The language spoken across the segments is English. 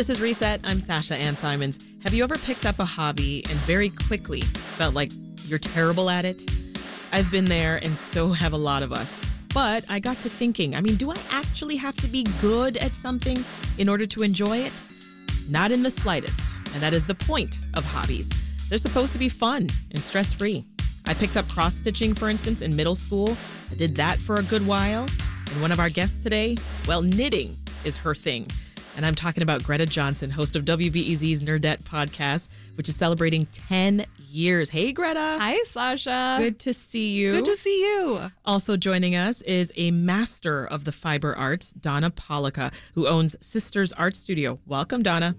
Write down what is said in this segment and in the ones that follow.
This is Reset. I'm Sasha Ann Simons. Have you ever picked up a hobby and very quickly felt like you're terrible at it? I've been there, and so have a lot of us. But I got to thinking I mean, do I actually have to be good at something in order to enjoy it? Not in the slightest. And that is the point of hobbies. They're supposed to be fun and stress free. I picked up cross stitching, for instance, in middle school. I did that for a good while. And one of our guests today, well, knitting is her thing. And I'm talking about Greta Johnson, host of WBEZ's Nerdette podcast, which is celebrating 10 years. Hey, Greta. Hi, Sasha. Good to see you. Good to see you. Also joining us is a master of the fiber arts, Donna Pollica, who owns Sisters Art Studio. Welcome, Donna.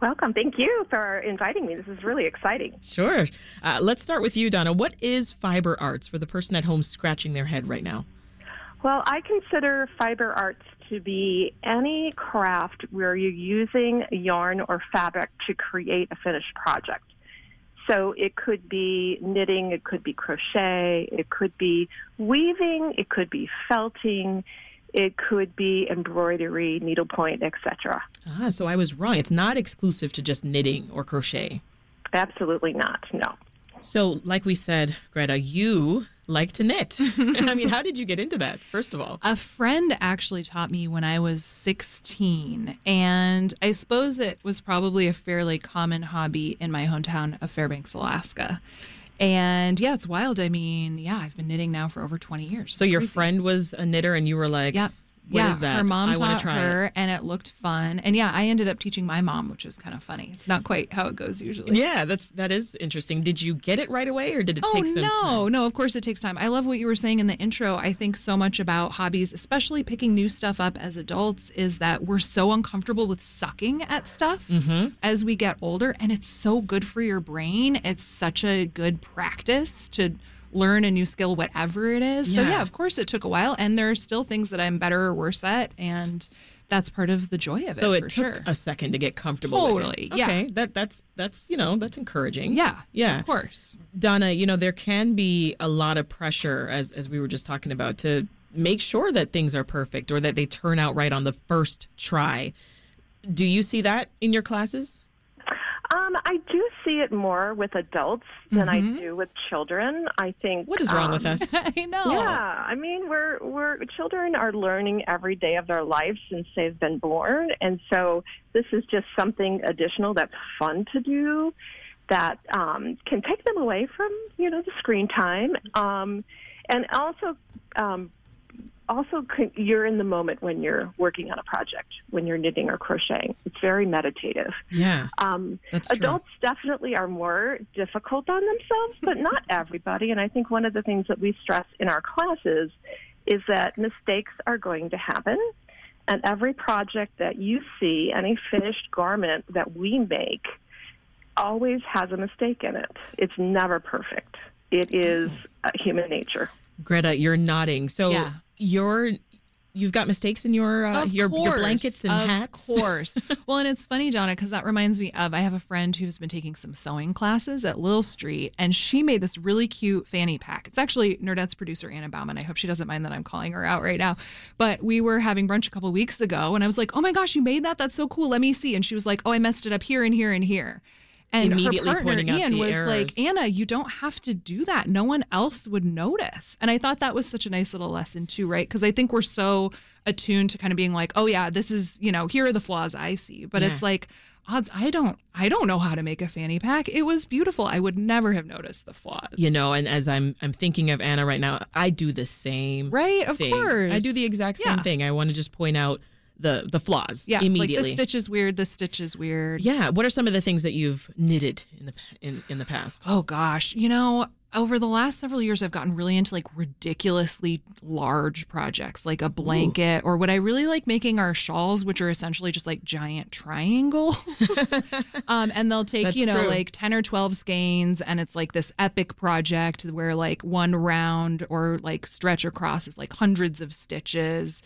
Welcome. Thank you for inviting me. This is really exciting. Sure. Uh, let's start with you, Donna. What is fiber arts for the person at home scratching their head right now? Well, I consider fiber arts to be any craft where you're using yarn or fabric to create a finished project. So it could be knitting, it could be crochet, it could be weaving, it could be felting, it could be embroidery, needlepoint, etc. Ah, so I was wrong. It's not exclusive to just knitting or crochet. Absolutely not. No. So, like we said, Greta, you like to knit. I mean, how did you get into that, first of all? A friend actually taught me when I was 16. And I suppose it was probably a fairly common hobby in my hometown of Fairbanks, Alaska. And yeah, it's wild. I mean, yeah, I've been knitting now for over 20 years. So, your friend was a knitter, and you were like, Yep. What yeah, is that? her mom I taught try her, it. and it looked fun. And yeah, I ended up teaching my mom, which was kind of funny. It's not quite how it goes usually. Yeah, that's that is interesting. Did you get it right away, or did it Oh take some no, time? no! Of course, it takes time. I love what you were saying in the intro. I think so much about hobbies, especially picking new stuff up as adults, is that we're so uncomfortable with sucking at stuff Mm-hmm. as we get older, and it's so good for your brain. It's such a good practice to learn a new skill, whatever it is. So Yeah. yeah, of course, it took a while, and there are still things that I'm better or worse at, and that's part of the joy of So it. So it took sure. a second to get comfortable. with it. Totally, yeah. Okay, that that's that's you know that's encouraging. yeah, yeah. of course. Donna, you know there can be a lot of pressure, as as we were just talking about, to make sure that things are perfect or that they turn out right on the first try. Do you see that in your classes? Um, I do see it more with adults than I do with children. I think. Mm-hmm. What is wrong with um, us? I know. Yeah, I mean, we're we're children are learning every day of their life since they've been born, and so this is just something additional that's fun to do that um, can take them away from you know the screen time, um, and also. Um, also, you're in the moment when you're working on a project, when you're knitting or crocheting. It's very meditative. Yeah, Um, That's true. adults definitely are more difficult on themselves, but not everybody. And I think one of the things that we stress in our classes is that mistakes are going to happen. And every project that you see, any finished garment that we make, always has a mistake in it. It's never perfect. It is uh, human nature. Greta, you're nodding. So Yeah. you're you've got mistakes in your uh, your, your blankets and of hats. Of course. well, and it's funny, Donna, because that reminds me of I have a friend who's been taking some sewing classes at Lillstreet, and she made this really cute fanny pack. It's actually Nerdette's producer Anna Bauman. I hope she doesn't mind that I'm calling her out right now. But we were having brunch a couple weeks ago, and I was like, "Oh my gosh, you made that? That's so cool. Let me see." And she was like, "Oh, I messed it up here and here and here." And Immediately her partner pointing out Ian was errors. like, Anna, you don't have to do that. No one else would notice. And I thought that was such a nice little lesson too, right? Because I think we're so attuned to kind of being like, oh yeah, this is, you know, here are the flaws I see. But Yeah. it's like, odds I don't I don't know how to make a fanny pack. It was beautiful. I would never have noticed the flaws. You know, and as I'm I'm thinking of Anna right now, I do the same. Right, of thing. course. I do the exact same Yeah. thing. I want to just point out the the flaws Yeah, it's like immediately. this stitch is weird, this stitch is weird. yeah. What are some of the things that you've knitted in the in, in the past? Oh gosh, you know, over the last several years, I've gotten really into like ridiculously large projects, like a blanket, or what I really like making are shawls, which are essentially just like giant triangles. um, and they'll take, That's you know, true. like 10 or 12 skeins, and it's like this epic project where like one round or like stretch across is like hundreds of stitches.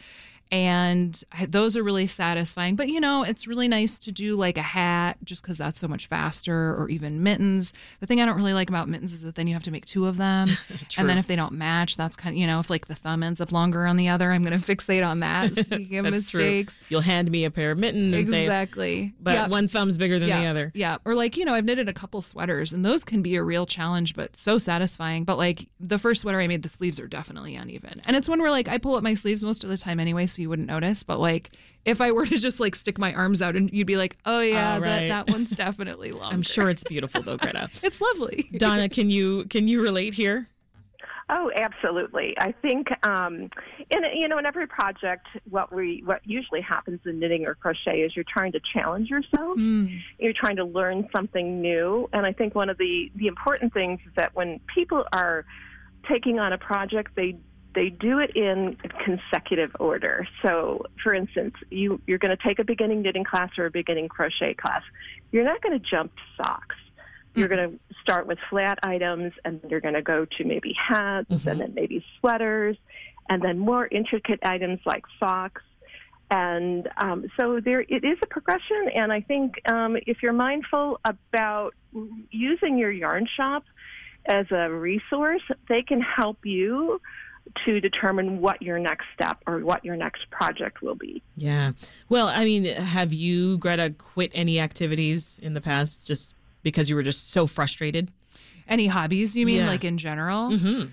And those are really satisfying. But you know, it's really nice to do like a hat just because that's so much faster, or even mittens. The thing I don't really like about mittens is that then you have to make two of them, and then if they don't match, that's kind of you know, if like the thumb ends up longer on the other, I'm going to fixate on that. Speaking of That's true. mistakes, You'll hand me a pair of mittens and say, exactly. but Yep. one thumb's bigger than yeah, the other. Yeah. Or like, you know, I've knitted a couple sweaters and those can be a real challenge, but so satisfying. But like the first sweater I made, the sleeves are definitely uneven. And it's one where like I pull up my sleeves most of the time anyway, so you wouldn't notice. But like if I were to just like stick my arms out and you'd be like, oh yeah, Oh, that, right. that one's definitely long." I'm sure it's beautiful though, Greta. it's lovely. Donna, can you can you relate here? Oh, absolutely. I think, um, in you know, in every project, what we what usually happens in knitting or crochet is you're trying to challenge yourself. You're trying to learn something new, and I think one of the the important things is that when people are taking on a project, they they do it in consecutive order. So, for instance, you you're going to take a beginning knitting class or a beginning crochet class. You're not going to jump to socks. You're going to start with flat items, and then you're going to go to maybe hats, and then maybe sweaters, and then more intricate items like socks. And um, so there, it is a progression. And I think um, if you're mindful about using your yarn shop as a resource, they can help you to determine what your next step or what your next project will be. Yeah. Well, I mean, have you, Greta, quit any activities in the past just because you were just so frustrated? Any hobbies, you mean, Yeah. like in general? Mm-hmm.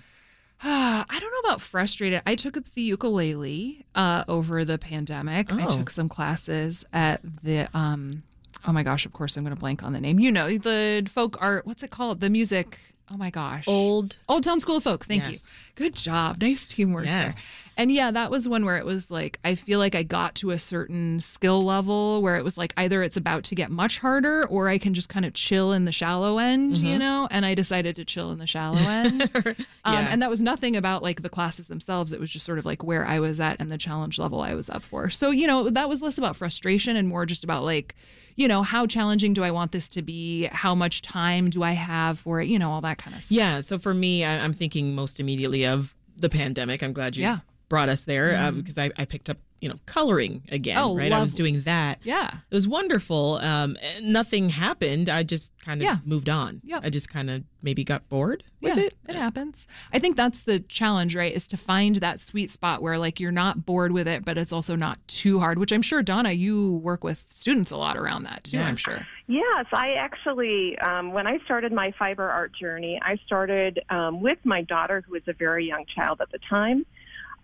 I don't know about frustrated. I took up the ukulele uh, over the pandemic. I Oh. took some classes at the um oh my gosh, of course I'm going to blank on the name. You know, the folk art, what's it called? The music. Oh my gosh. Old. Old Town School of Folk. Thank Yes. you. Good job. Nice teamwork Yes. there. And yeah, that was one where it was like I feel like I got to a certain skill level where it was like either it's about to get much harder or I can just kind of chill in the shallow end, Mm-hmm. you know? And I decided to chill in the shallow end. Um, and that was nothing about like the classes themselves. It was just sort of like where I was at and the challenge level I was up for. So, you know, that was less about frustration and more just about like, you know, how challenging do I want this to be? How much time do I have for it? You know, all that kind of stuff. Yeah. So for me, I, I'm thinking most immediately of the pandemic. I'm glad you Yeah. Brought us there because I, I picked up, you know, coloring again. Oh, right. I was doing that. Yeah. It was wonderful. Um, nothing happened. I just kind of Yeah. moved on. Yep. I just kind of maybe got bored with yeah, it. happens. I think that's the challenge, right? Is to find that sweet spot where like you're not bored with it, but it's also not too hard, which I'm sure Donna, you work with students a lot around that too, Yeah. I'm sure. Yes, I actually, um, when I started my fiber art journey, I started um, with my daughter, who was a very young child at the time.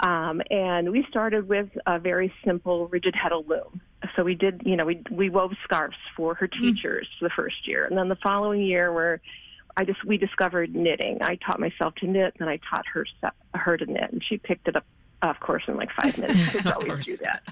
Um, and we started with a very simple rigid heddle loom. So we did, you know, we we wove scarves for her teachers the first year, and then the following year, where I just we discovered knitting. I taught myself to knit, and I taught her her to knit, and she picked it up, of course, in like five minutes. Kids always course. do that.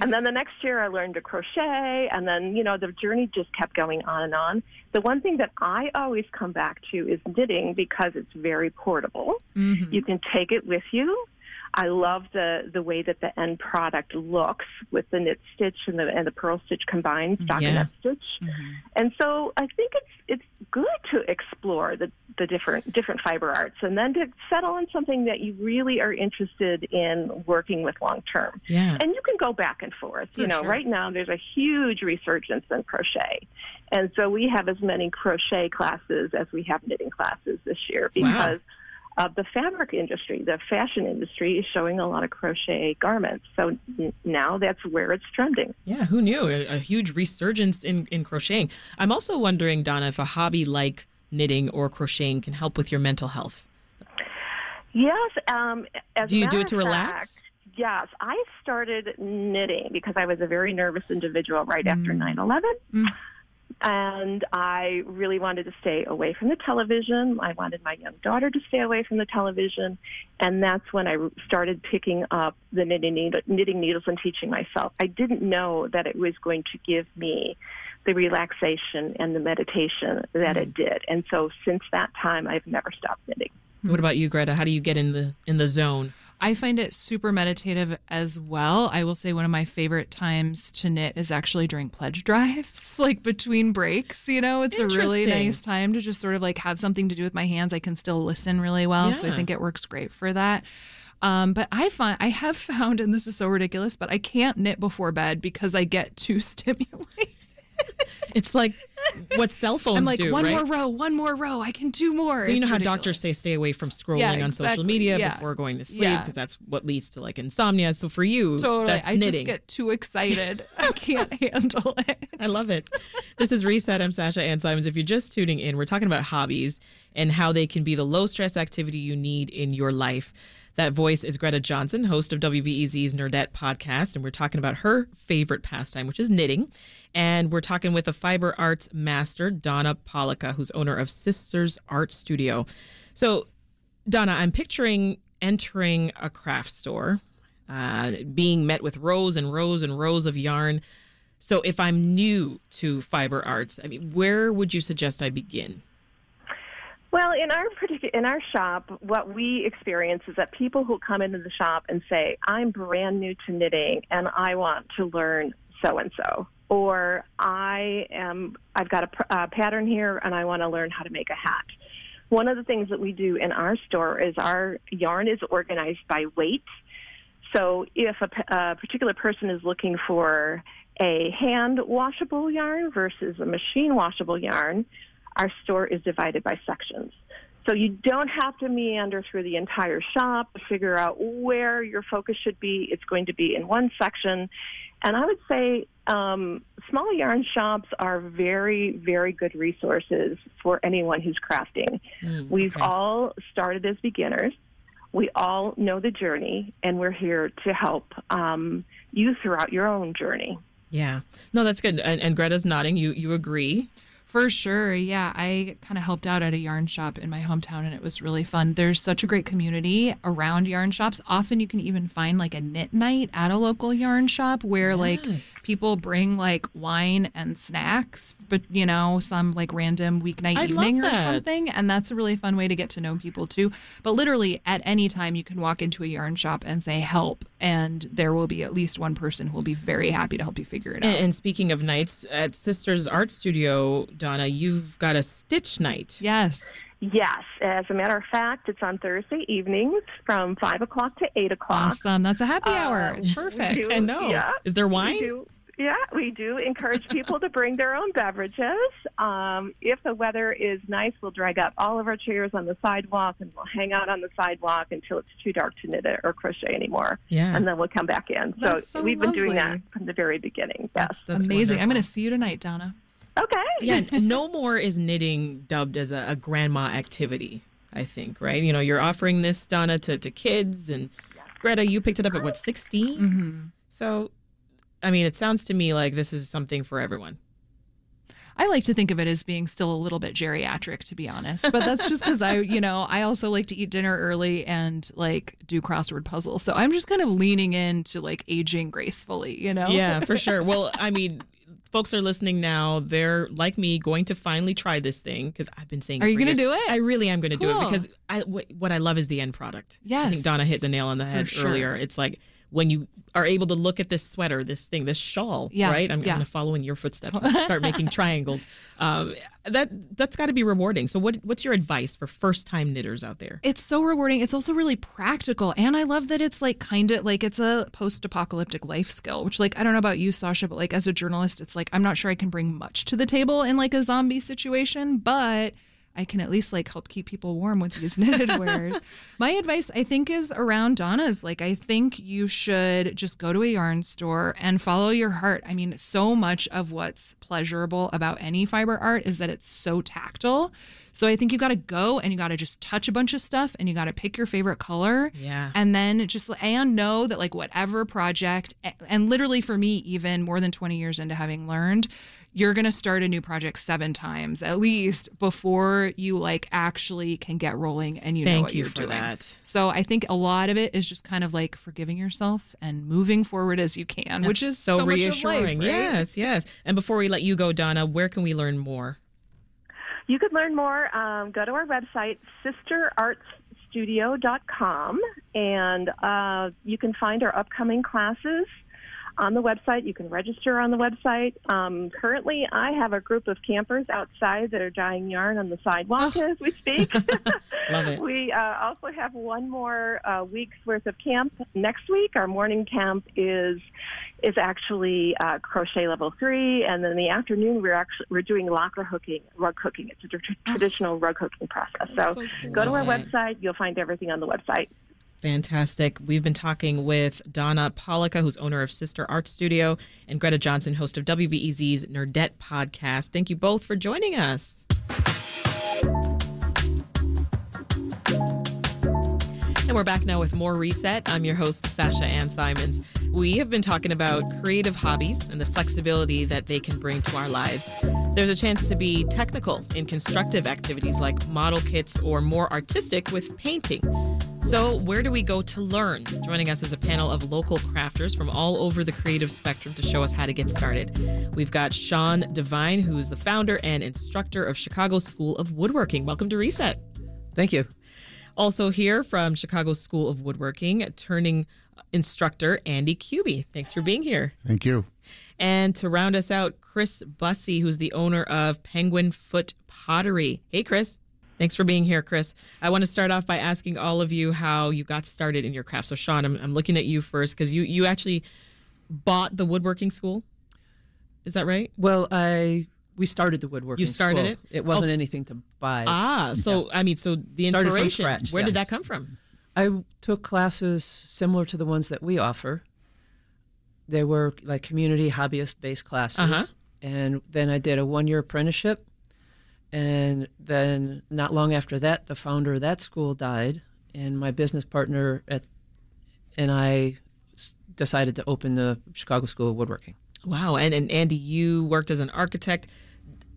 And then the next year, I learned to crochet, and then you know the journey just kept going on and on. The one thing that I always come back to is knitting because it's very portable. Mm-hmm. You can take it with you. I love the the way that the end product looks with the knit stitch and the and the purl stitch combined, stockinette Yeah. stitch. Mm-hmm. And so I think it's it's good to explore the the different different fiber arts and then to settle on something that you really are interested in working with long term. Yeah. And you can go back and forth. you know, sure. right now there's a huge resurgence in crochet. And so we have as many crochet classes as we have knitting classes this year Wow. Of the fabric industry. The fashion industry is showing a lot of crochet garments. So n- now that's where it's trending. Yeah, who knew? A, a huge resurgence in, in crocheting. I'm also wondering, Donna, if a hobby like knitting or crocheting can help with your mental health. Yes. Um, as Do you do it to of relax? Yes, I started knitting because I was a very nervous individual right after mm. 9 11. Mm. And I really wanted to stay away from the television. I wanted my young daughter to stay away from the television. And that's when I started picking up the knitting, needle, knitting needles and teaching myself. I didn't know that it was going to give me the relaxation and the meditation that it mm. did. And so since that time, I've never stopped knitting. What about you, Greta? How do you get in the in the zone? I find it super meditative as well. I will say one of my favorite times to knit is actually during pledge drives, like between breaks. You know, it's a really nice time to just sort of like have something to do with my hands. I can still listen really well. So I think it works great for that. Um, but I find I have found, and this is so ridiculous, but I can't knit before bed because I get too stimulated. It's like what cell phones I'm like do, one right? more row, one more row. I can do more. you know how ridiculous. doctors say stay away from scrolling Yeah, on social media Yeah. before going to sleep Yeah. because that's what leads to like insomnia. So for you, Totally. that's I knitting. just get too excited. I can't handle it. I love it. This is Reset. I'm Sasha Ann Simons. If you're just tuning in, we're talking about hobbies and how they can be the low stress activity you need in your life. That voice is Greta Johnson, host of WBEZ's Nerdette podcast, and we're talking about her favorite pastime, which is knitting. And we're talking with a fiber arts master, Donna Pollica, who's owner of Sisters Art Studio. So, Donna, I'm picturing entering a craft store, uh, being met with rows and rows and rows of yarn. So, if I'm new to fiber arts, I mean, where would you suggest I begin? Well, in our in our shop, what we experience is that people who come into the shop and say, "I'm brand new to knitting and I want to learn so and so," or "I am I've got a uh, pattern here and I want to learn how to make a hat." One of the things that we do in our store is our yarn is organized by weight. So if a, a particular person is looking for a hand washable yarn versus a machine washable yarn, our store is divided by sections. So you don't have to meander through the entire shop to figure out where your focus should be. It's going to be in one section. And I would say um, small yarn shops are very, very good resources for anyone who's crafting. We've okay. all started as beginners. We all know the journey, and we're here to help um, you throughout your own journey. Yeah, no, that's good. And, and Greta's nodding. You you agree? For sure. Yeah. I kind of helped out at a yarn shop in my hometown and it was really fun. There's such a great community around yarn shops. Often you can even find like a knit night at a local yarn shop where Yes. like people bring like wine and snacks, but you know, some like random weeknight I evening or something. And that's a really fun way to get to know people too. But literally at any time you can walk into a yarn shop and say help and there will be at least one person who will be very happy to help you figure it out. And, and speaking of nights at Sisters Art Studio, Donna, you've got a stitch night. yes. Yes, as a matter of fact, it's on Thursday evenings from 5 o'clock to 8 o'clock. Awesome. That's a happy hour. Um, It's perfect. we do- I know. Yeah. Is there We wine? do, yeah, we do encourage people to bring their own beverages. Um, if the weather is nice, we'll drag out all of our chairs on the sidewalk and we'll hang out on the sidewalk until it's too dark to knit or crochet anymore. Yeah. And then we'll come back in. That's so we've been doing that from the very beginning. Yes. that's Amazing. I'm going to see you tonight, Donna. Okay. yeah, no more is knitting dubbed as a, a grandma activity, I think, right? You know, you're offering this, Donna, to, to kids. And Greta, you picked it up at what, 16? Mm-hmm. So, I mean, it sounds to me like this is something for everyone. I like to think of it as being still a little bit geriatric, to be honest. But that's just because I, you know, I also like to eat dinner early and like do crossword puzzles. So I'm just kind of leaning into like aging gracefully, you know? Yeah, for sure. Well, I mean, folks are listening now. They're like me, going to finally try this thing because I've been saying. Are you gonna do it? I really am going to do it because I, what I love is the end product. Yes. I think Donna hit the nail on the head sure. earlier. It's like when you are able to look at this sweater, this thing, this shawl, Yeah, right? I'm, yeah. going to follow in your footsteps and start making triangles. Um, that that's got to be rewarding. So, what what's your advice for first time knitters out there? It's so rewarding. It's also really practical. And I love that it's like kind of like it's a post apocalyptic life skill, which, like, I don't know about you, Sasha, but like as a journalist, it's like I'm not sure I can bring much to the table in like a zombie situation, but I can at least like help keep people warm with these knitted wares. My advice, I think, is around Donna's. Like, I think you should just go to a yarn store and follow your heart. I mean, so much of what's pleasurable about any fiber art is that it's so tactile. So I think you got to go and you got to just touch a bunch of stuff and you got to pick your favorite color. Yeah. And then just and know that like whatever project and literally for me even more than 20 years into having learned you're going to start a new project seven times at least before you like actually can get rolling and you know Thank what you you're for doing. that. So I think a lot of it is just kind of like forgiving yourself and moving forward as you can, which is so, much of life, reassuring. right? Yes, yes. And before we let you go, Donna, where can we learn more? You could learn more. Um, go to our website, sisterartsstudio.com, and uh, you can find our upcoming classes. On the website. You can register on the website. Um, currently, I have a group of campers outside that are dyeing yarn on the sidewalk as we speak. Love it. We uh, also have one more uh, week's worth of camp next week. Our morning camp is is actually uh, crochet level three, and then in the afternoon we're actually we're doing locker hooking, rug hooking. It's a tr- traditional rug hooking process. So, so cool. go to our website. You'll find everything on the website. Fantastic. We've been talking with Donna Pollica, who's owner of Sister Art Studio, and Greta Johnson, host of WBEZ's Nerdette podcast. Thank you both for joining us. And we're back now with more Reset. I'm your host, Sasha Ann Simons. We have been talking about creative hobbies and the flexibility that they can bring to our lives. There's a chance to be technical in constructive activities like model kits or more artistic with painting. So, where do we go to learn? Joining us is a panel of local crafters from all over the creative spectrum to show us how to get started. We've got Sean Devine, who is the founder and instructor of Chicago School of Woodworking. Welcome to Reset. Thank you. Also here from Chicago School of Woodworking, turning instructor Andy Cuby. Thanks for being here. Thank you. And to round us out, Chris Bussey, who's the owner of Penguin Foot Pottery. Hey, Chris. Thanks for being here, Chris. I want to start off by asking all of you how you got started in your craft. So, Sean, I'm, I'm looking at you first because you, you actually bought the woodworking school. Is that right? Well, I we started the woodworking. You started school. it? It wasn't Oh. anything to buy. Ah, so I mean, so the inspiration, scratch, where did that come from? I took classes similar to the ones that we offer. They were like community hobbyist based classes. Uh-huh. And then I did a one year apprenticeship. And then not long after that, the founder of that school died. And my business partner at, and I decided to open the Chicago School of Woodworking. Wow. And, and Andy, you worked as an architect.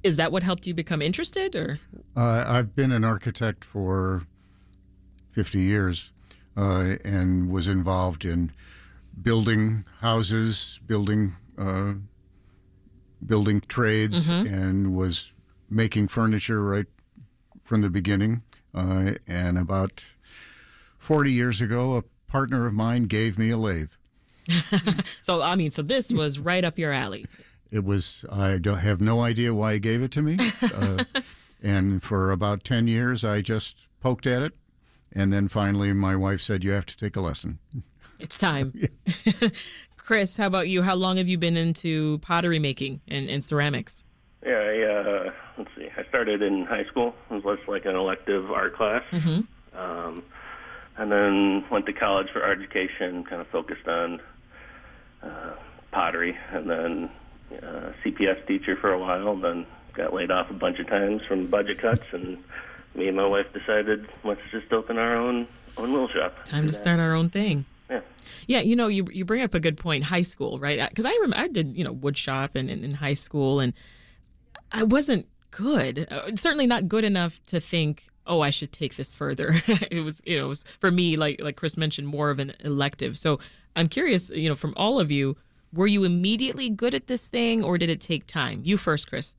Is that what helped you become interested or? Uh, I've been an architect for 50 years uh, and was involved in building houses, building uh, building trades, and was making furniture right from the beginning. Uh, and about 40 years ago, a partner of mine gave me a lathe. So, I mean, so this was right up your alley. It was, I don't have no idea why he gave it to me. Uh, and for about 10 years, I just poked at it. And then finally, my wife said, You have to take a lesson. It's time. Chris, how about you? How long have you been into pottery making and, and ceramics? Yeah, I, uh, let's see. I started in high school. It was less like an elective art class. Um, and then went to college for art education, kind of focused on uh, pottery, and then uh, CPS teacher for a while, and then got laid off a bunch of times from budget cuts, and me and my wife decided let's just open our own own little shop. Time to start our own thing. Yeah. Yeah, you know, you you bring up a good point. High school, right? Because I remember I did, you know, wood shop and in, in high school, and I wasn't good. Uh, certainly not good enough to think, oh, I should take this further. it was, you know, it was for me, like like Chris mentioned, more of an elective. So I'm curious, you know, from all of you, were you immediately good at this thing, or did it take time? You first, Chris.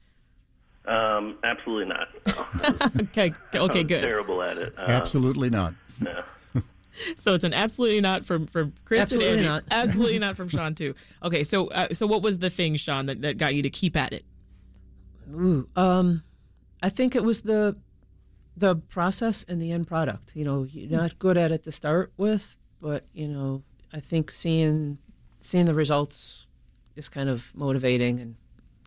Um, absolutely not. No. Okay, okay, I was good. Terrible at it. Um, Absolutely not. no. So it's an absolutely not from from Chris Absolutely and Andy. not. absolutely not from Sean too. Okay, so uh, so what was the thing, Sean, that, that got you to keep at it? Ooh, um, I think it was the the process and the end product. You know, you're not good at it to start with, but you know, I think seeing seeing the results is kind of motivating and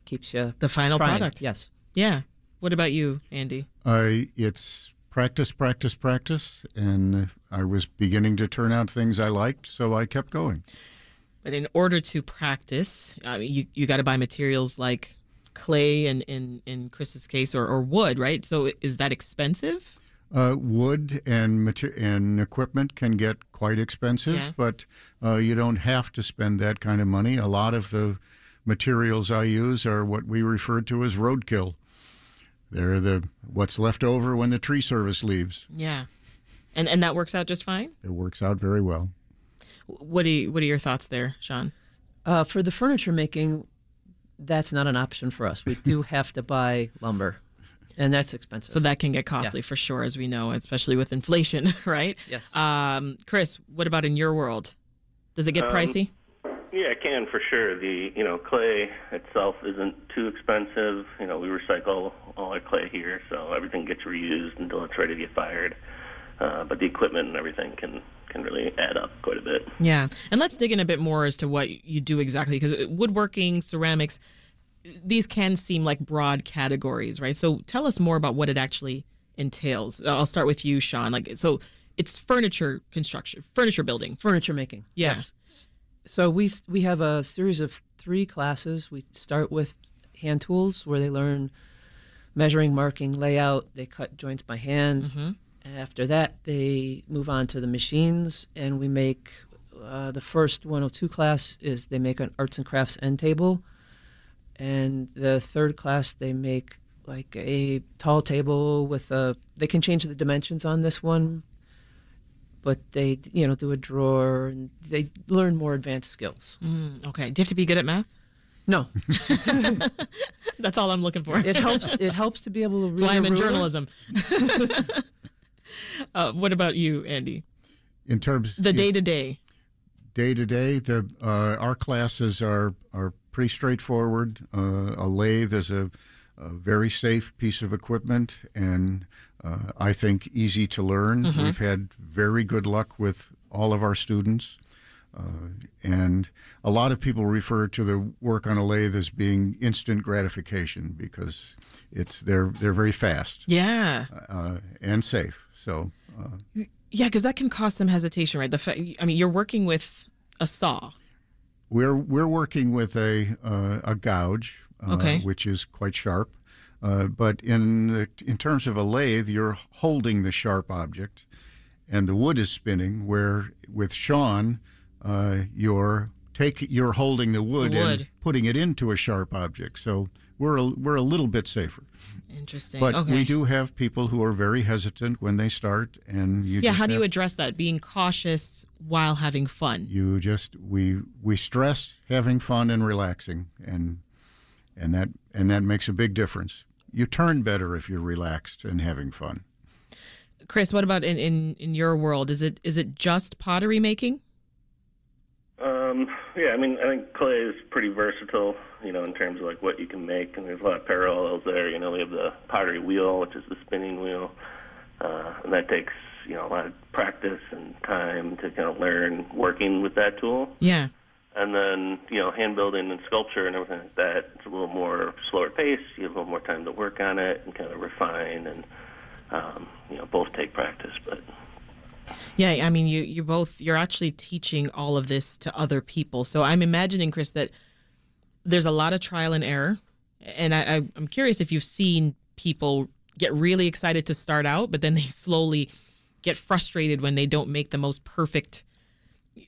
keeps you The final trying. product. Yes. Yeah. What about you, Andy? I it's practice, practice, practice. And I was beginning to turn out things I liked, so I kept going. But in order to practice, I mean, you you got to buy materials like clay and in in Chris's case, or, or wood, right? So is that expensive? Uh, wood and mater- and equipment can get quite expensive, Yeah. but uh, you don't have to spend that kind of money. A lot of the materials I use are what we refer to as roadkill. They're the what's left over when the tree service leaves. Yeah. And and that works out just fine. It works out very well. What do you, what are your thoughts there, Sean? Uh, for the furniture making, that's not an option for us. We do have to buy lumber, and that's expensive. So that can get costly for sure, as we know, especially with inflation, right? Yes. Um, Chris, what about in your world? Does it get Um, pricey? Yeah, it can for sure. The you know clay itself isn't too expensive. You know we recycle all our clay here, so everything gets reused until it's ready to get fired. Uh, but the equipment and everything can can really add up quite a bit. Yeah, and let's dig in a bit more as to what you do exactly, because uh, woodworking, ceramics, these can seem like broad categories, right? So tell us more about what it actually entails. Uh, I'll start with you, Sean. Like so. It's furniture construction, furniture building. Furniture making. Yeah. Yes. So we we have a series of three classes. We start with hand tools, where they learn measuring, marking, layout. They cut joints by hand. Mm-hmm. After that, they move on to the machines, and we make uh, the first 102 class is they make an arts and crafts end table, and the third class they make like a tall table with a. They can change the dimensions on this one, but they you know do a drawer and they learn more advanced skills. Mm, okay. Do you have to be good at math? No, That's all I'm looking for. it helps. It helps to be able to read. That's why I'm in ruler. journalism. uh, what about you, Andy? In terms The day to day. day to day, the uh, our classes are are pretty straightforward. Uh, a lathe is a, a very safe piece of equipment, and uh, I think easy to learn. We've had very good luck with all of our students. Uh, and a lot of people refer to the work on a lathe as being instant gratification because it's they're they're very fast Yeah. uh, and safe. So uh, Yeah, because that can cause some hesitation, right? The fa- I mean, you're working with a saw. We're we're working with a uh, a gouge, uh, Okay. which is quite sharp. Uh, but in the, in terms of a lathe, you're holding the sharp object, and the wood is spinning. Where with Sean, uh, you're take you're holding the wood, The wood. and putting it into a sharp object. So we're a, we're a little bit safer. Interesting. But okay. we do have people who are very hesitant when they start, and you Yeah. How do you address that? Being cautious while having fun. you just we we stress having fun and relaxing and and that and that makes a big difference you turn better if you're relaxed and having fun Chris, what about in, in, in your world? Is it is it just pottery making? Um, yeah, I mean, I think clay is pretty versatile, you know, in terms of like what you can make, and there's a lot of parallels there. You know, we have the pottery wheel, which is the spinning wheel, uh, and that takes you know a lot of practice and time to kind of learn working with that tool. Yeah. And then you know, hand building and sculpture and everything like that. It's a little more slower pace. You have a little more time to work on it and kind of refine, and um, you know, both take practice, but. Yeah, I mean, you you both you're actually teaching all of this to other people. So I'm imagining, Chris, that there's a lot of trial and error, and I, I I'm curious if you've seen people get really excited to start out, but then they slowly get frustrated when they don't make the most perfect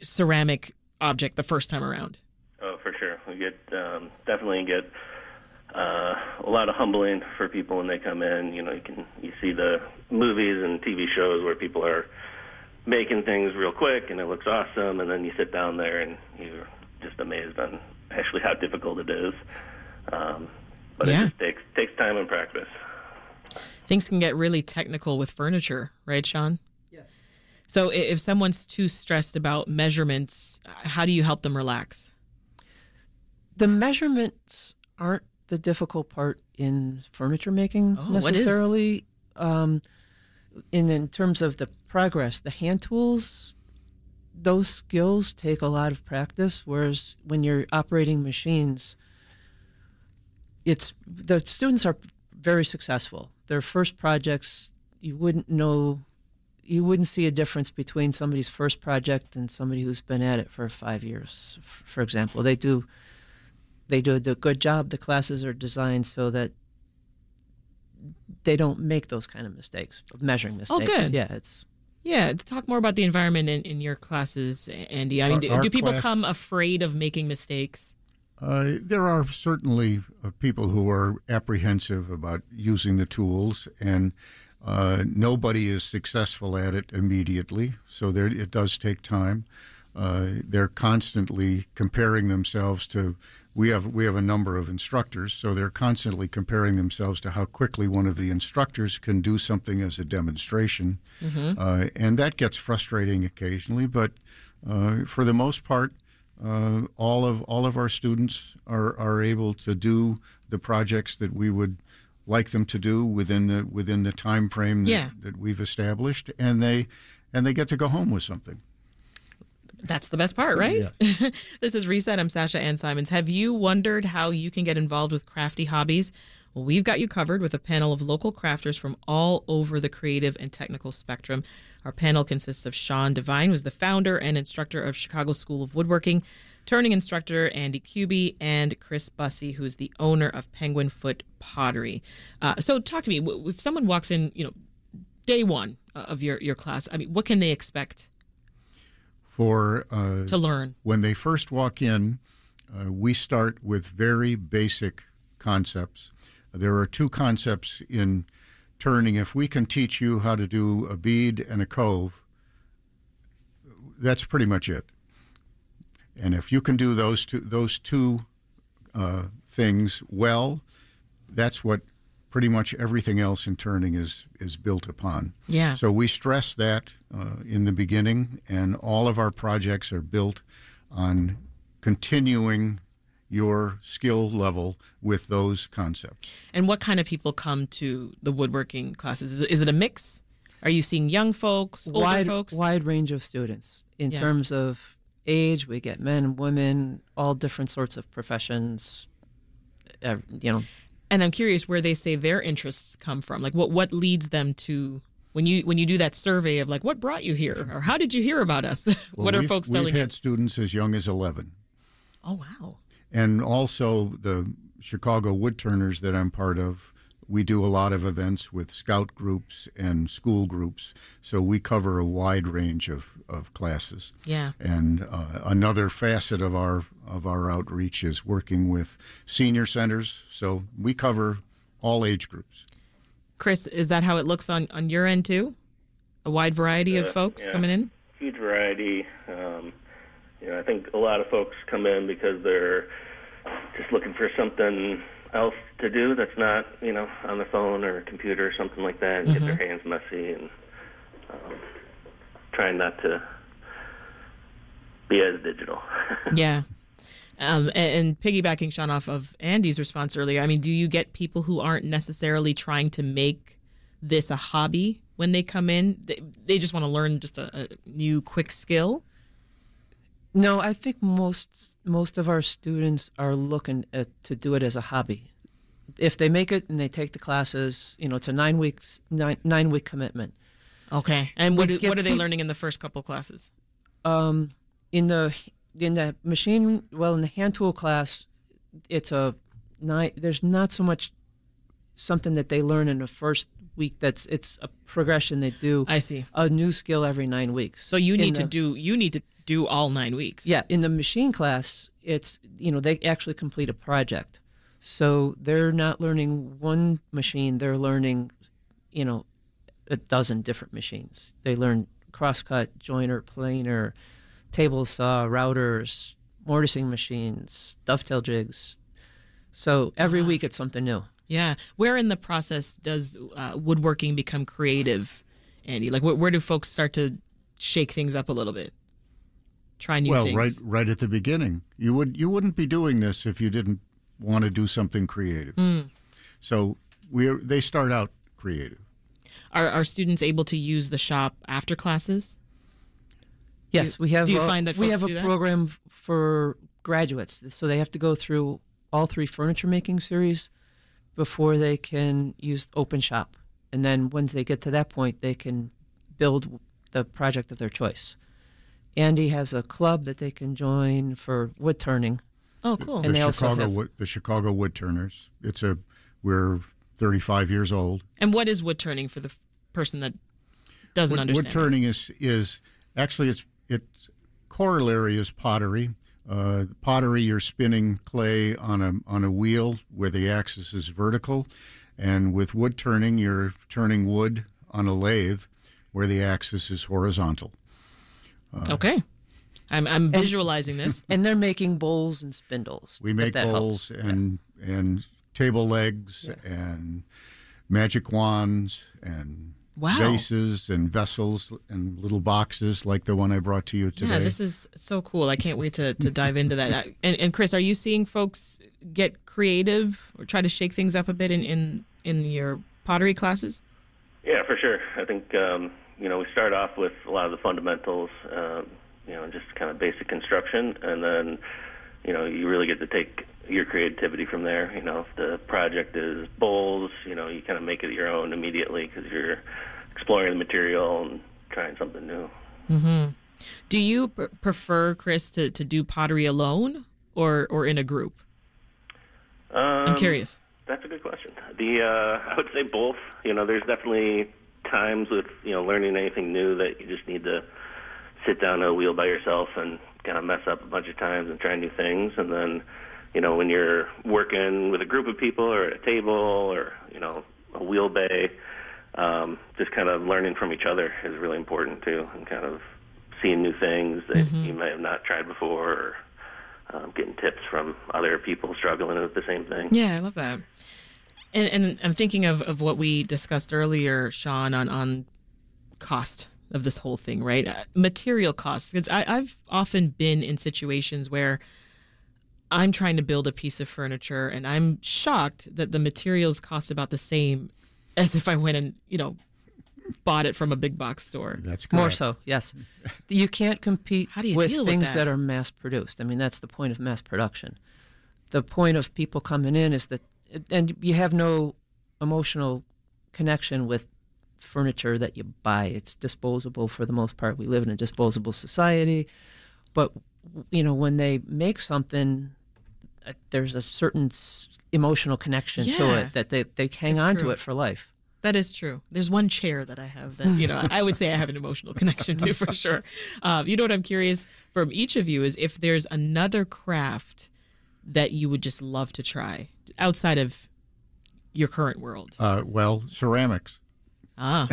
ceramic object the first time around. Oh, for sure. We get um, definitely get uh, a lot of humbling for people when they come in. You know, you can you see the movies and TV shows where people are making things real quick and it looks awesome, and then you sit down there and you're just amazed on actually how difficult it is. Um, but Yeah. it just takes takes time and practice. Things can get really technical with furniture, right, Sean? Yes. So if someone's too stressed about measurements, how do you help them relax? The measurements aren't the difficult part in furniture making Oh, necessarily. Um, in in terms of the progress, the hand tools, those skills take a lot of practice. Whereas when you're operating machines, it's the students are very successful. Their first projects, you wouldn't know, you wouldn't see a difference between somebody's first project and somebody who's been at it for five years. For example, they do they do a good job. The classes are designed so that they don't make those kind of mistakes of measuring mistakes. Oh, good. Yeah, it's Yeah, to talk more about the environment in, in your classes, Andy. I mean, Our- do, our do people class- come afraid of making mistakes? Uh, there are certainly uh, people who are apprehensive about using the tools, and uh, nobody is successful at it immediately. So there, it does take time. Uh, they're constantly comparing themselves to. We have we have a number of instructors, so they're constantly comparing themselves to how quickly one of the instructors can do something as a demonstration, uh, and that gets frustrating occasionally. But uh, for the most part, uh, all of all of our students are are able to do the projects that we would like them to do within the within the time frame that, Yeah. that we've established, and they and they get to go home with something. That's the best part, right? this is Reset. I'm Sasha Ann Simons. Have you wondered how you can get involved with crafty hobbies? Well, we've got you covered with a panel of local crafters from all over the creative and technical spectrum. Our panel consists of Sean Devine, who's the founder and instructor of Chicago School of Woodworking, turning instructor Andy Cuby, and Chris Bussey, who's the owner of Penguin Foot Pottery. Uh, so, talk to me. If someone walks in, you know, day one uh, of your, your class, I mean, what can they expect For uh, to learn? when they first walk in, uh, we start with very basic concepts. There are two concepts in turning. If we can teach you how to do a bead and a cove, that's pretty much it. And if you can do those two those two uh, things well, that's what pretty much everything else in turning is is built upon. Yeah. So we stress that uh, in the beginning, and all of our projects are built on continuing your skill level with those concepts. And what kind of people come to the woodworking classes? Is it, is it a mix? Are you seeing young folks, older wide folks? wide range of students in Yeah. terms of age. We get men, women, all different sorts of professions. Uh, you know, And I'm curious where they say their interests come from. Like what what leads them to when you when you do that survey of like what brought you here or how did you hear about us? Well, what are we've- folks We've telling you? had students as young as 11. Oh wow. And also the Chicago Woodturners that I'm part of, we do a lot of events with scout groups and school groups. So we cover a wide range of, of classes. Yeah. And uh, another facet of our of our outreach is working with senior centers. So we cover all age groups. Chris, is that how it looks on on your end too? A wide variety of Uh, folks yeah. coming in? huge variety. Um, you know, I think a lot of folks come in because they're just looking for something else to do that's not, you know, on the phone or computer or something like that, and get their hands messy and um, trying not to be as digital. Yeah. Um, and, and piggybacking Sean off of Andy's response earlier, I mean, do you get people who aren't necessarily trying to make this a hobby when they come in? They, they just want to learn just a, a new quick skill. No, I think most most of our students are looking at, to do it as a hobby. If they make it and they take the classes, you know, it's a nine weeks nine nine week commitment. Okay. And what do, what are they pe- learning in the first couple classes? Um, in the in the machine, well, in the hand tool class, it's a nine. There's not so much something that they learn in the first week. That's it's a progression they do. I see. a new skill every nine weeks. So you need to do you need to do all nine weeks. Yeah, in the machine class, it's you know they actually complete a project, so they're not learning one machine; they're learning, you know, a dozen different machines. They learn crosscut, joiner, planer, table saw, routers, mortising machines, dovetail jigs. So every week it's something new. Yeah. Where in the process does uh, woodworking become creative, Andy? Like where, where do folks start to shake things up a little bit? Try new well, things. right right at the beginning, you would you wouldn't be doing this if you didn't want to do something creative. Hmm. So we are, they start out creative. Are, are students able to use the shop after classes? Yes, we have. do you a- find that we have do a that? program for graduates, so they have to go through all three furniture making series before they can use open shop, and then once they get to that point, they can build the project of their choice. Andy has a club that they can join for wood turning. Oh, cool. And the they Chicago have- wood, the Chicago Wood Turners. It's a we're 35 years old. And what is wood turning for the f- person that doesn't Wood, understand? wood turning is is actually it's its corollary is pottery. Uh, pottery, you're spinning clay on a on a wheel where the axis is vertical, and with wood turning, you're turning wood on a lathe where the axis is horizontal. Okay. I'm, I'm visualizing this. And they're making bowls and spindles. We make bowls helps. and and table legs and magic wands and Wow. vases and vessels and little boxes like the one I brought to you today. Yeah, this is so cool. I can't wait to, to dive into that. And, and Chris, are you seeing folks get creative or try to shake things up a bit in, in, in your pottery classes? Yeah, for sure. I think um, you know we start off with a lot of the fundamentals, um, you know, just kind of basic construction, and then you know you really get to take your creativity from there. You know, if the project is bowls, you know, you kind of make it your own immediately because you're exploring the material and trying something new. Mm-hmm. Do you pr- prefer, Chris, to, to do pottery alone or, or in a group? Um, I'm curious. That's a good question. The uh, I would say both. You know, there's definitely times with you know learning anything new that you just need to sit down at a wheel by yourself and kind of mess up a bunch of times and try new things. And then, you know, when you're working with a group of people or at a table or you know a wheel bay, um, just kind of learning from each other is really important too, and kind of seeing new things that you may have not tried before. Or, um, getting tips from other people struggling with the same thing. Yeah, I love that. And, and I'm thinking of, of what we discussed earlier, Sean, on, on cost of this whole thing, right? Uh, material costs. Because I've often been in situations where I'm trying to build a piece of furniture and I'm shocked that the materials cost about the same as if I went and, you know, bought it from a big box store. That's correct. More so, yes. You can't compete How do you with deal with things that? that? are mass produced. I mean, that's the point of mass production. The point of people coming in is that, and you have no emotional connection with furniture that you buy. It's disposable for the most part. We live in a disposable society. But, you know, when they make something, uh, there's a certain emotional connection to it that they, they hang That's on true. to it for life. That is true. There's one chair that I have that, you know, I would say I have an emotional connection to for sure. Uh, you know what I'm curious from each of you is if there's another craft that you would just love to try outside of your current world. Uh, well, ceramics. Ah.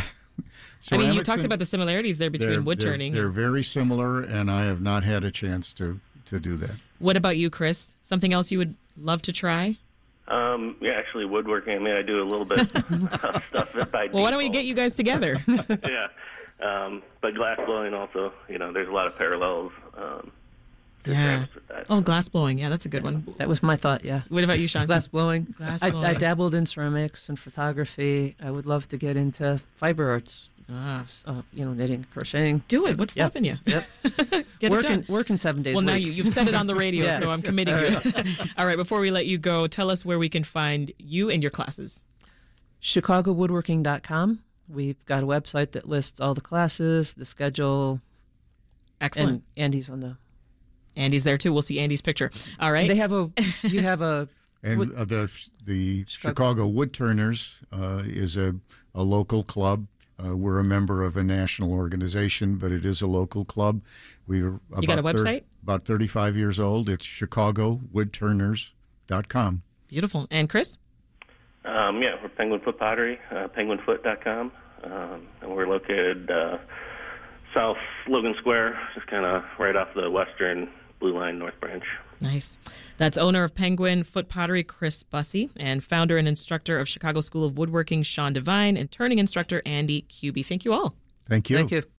I mean, you talked and- about the similarities there between they're- wood they're- turning. They're very similar, and I have not had a chance to, to do that. What about you, Chris? Something else you would love to try? Um, yeah, actually, woodworking. I mean, I do a little bit of stuff by Well, why don't we get you guys together? yeah, um, but glass blowing also. You know, there's a lot of parallels. Um, to yeah. that. Oh, glass blowing. Yeah, that's a good one. That was my thought, yeah. What about you, Sean? glass blowing. Glass I, I dabbled in ceramics and photography. I would love to get into fiber arts. Ah. Uh, you know, knitting, crocheting. Do it. What's Yep. stopping you? Yep. Get it working done. working seven days. Well, a now week. you, you've said it on the radio, Yeah. so I'm committing you. All right, before we let you go, tell us where we can find you and your classes. ChicagoWoodworking.com. We've got a website that lists all the classes, the schedule, Excellent. and Andy's on the. Andy's there too. We'll see Andy's picture. All right. They have a. You have a. And Wood- uh, the the Chicago Wood Turners uh, is a, a local club. Uh, we're a member of a national organization, but it is a local club. We're about got a thir- website? about 35 years old. It's chicagowoodturners.com. Beautiful. And Chris? Um, yeah, we're Penguin Foot Pottery, uh, penguinfoot.com, um, and we're located uh, South Logan Square, just kind of right off the western Blue Line North Branch. Nice. That's owner of Penguin Foot Pottery, Chris Bussey, and founder and instructor of Chicago School of Woodworking, Sean Devine, and turning instructor, Andy Cuby. Thank you all. Thank you. Thank you.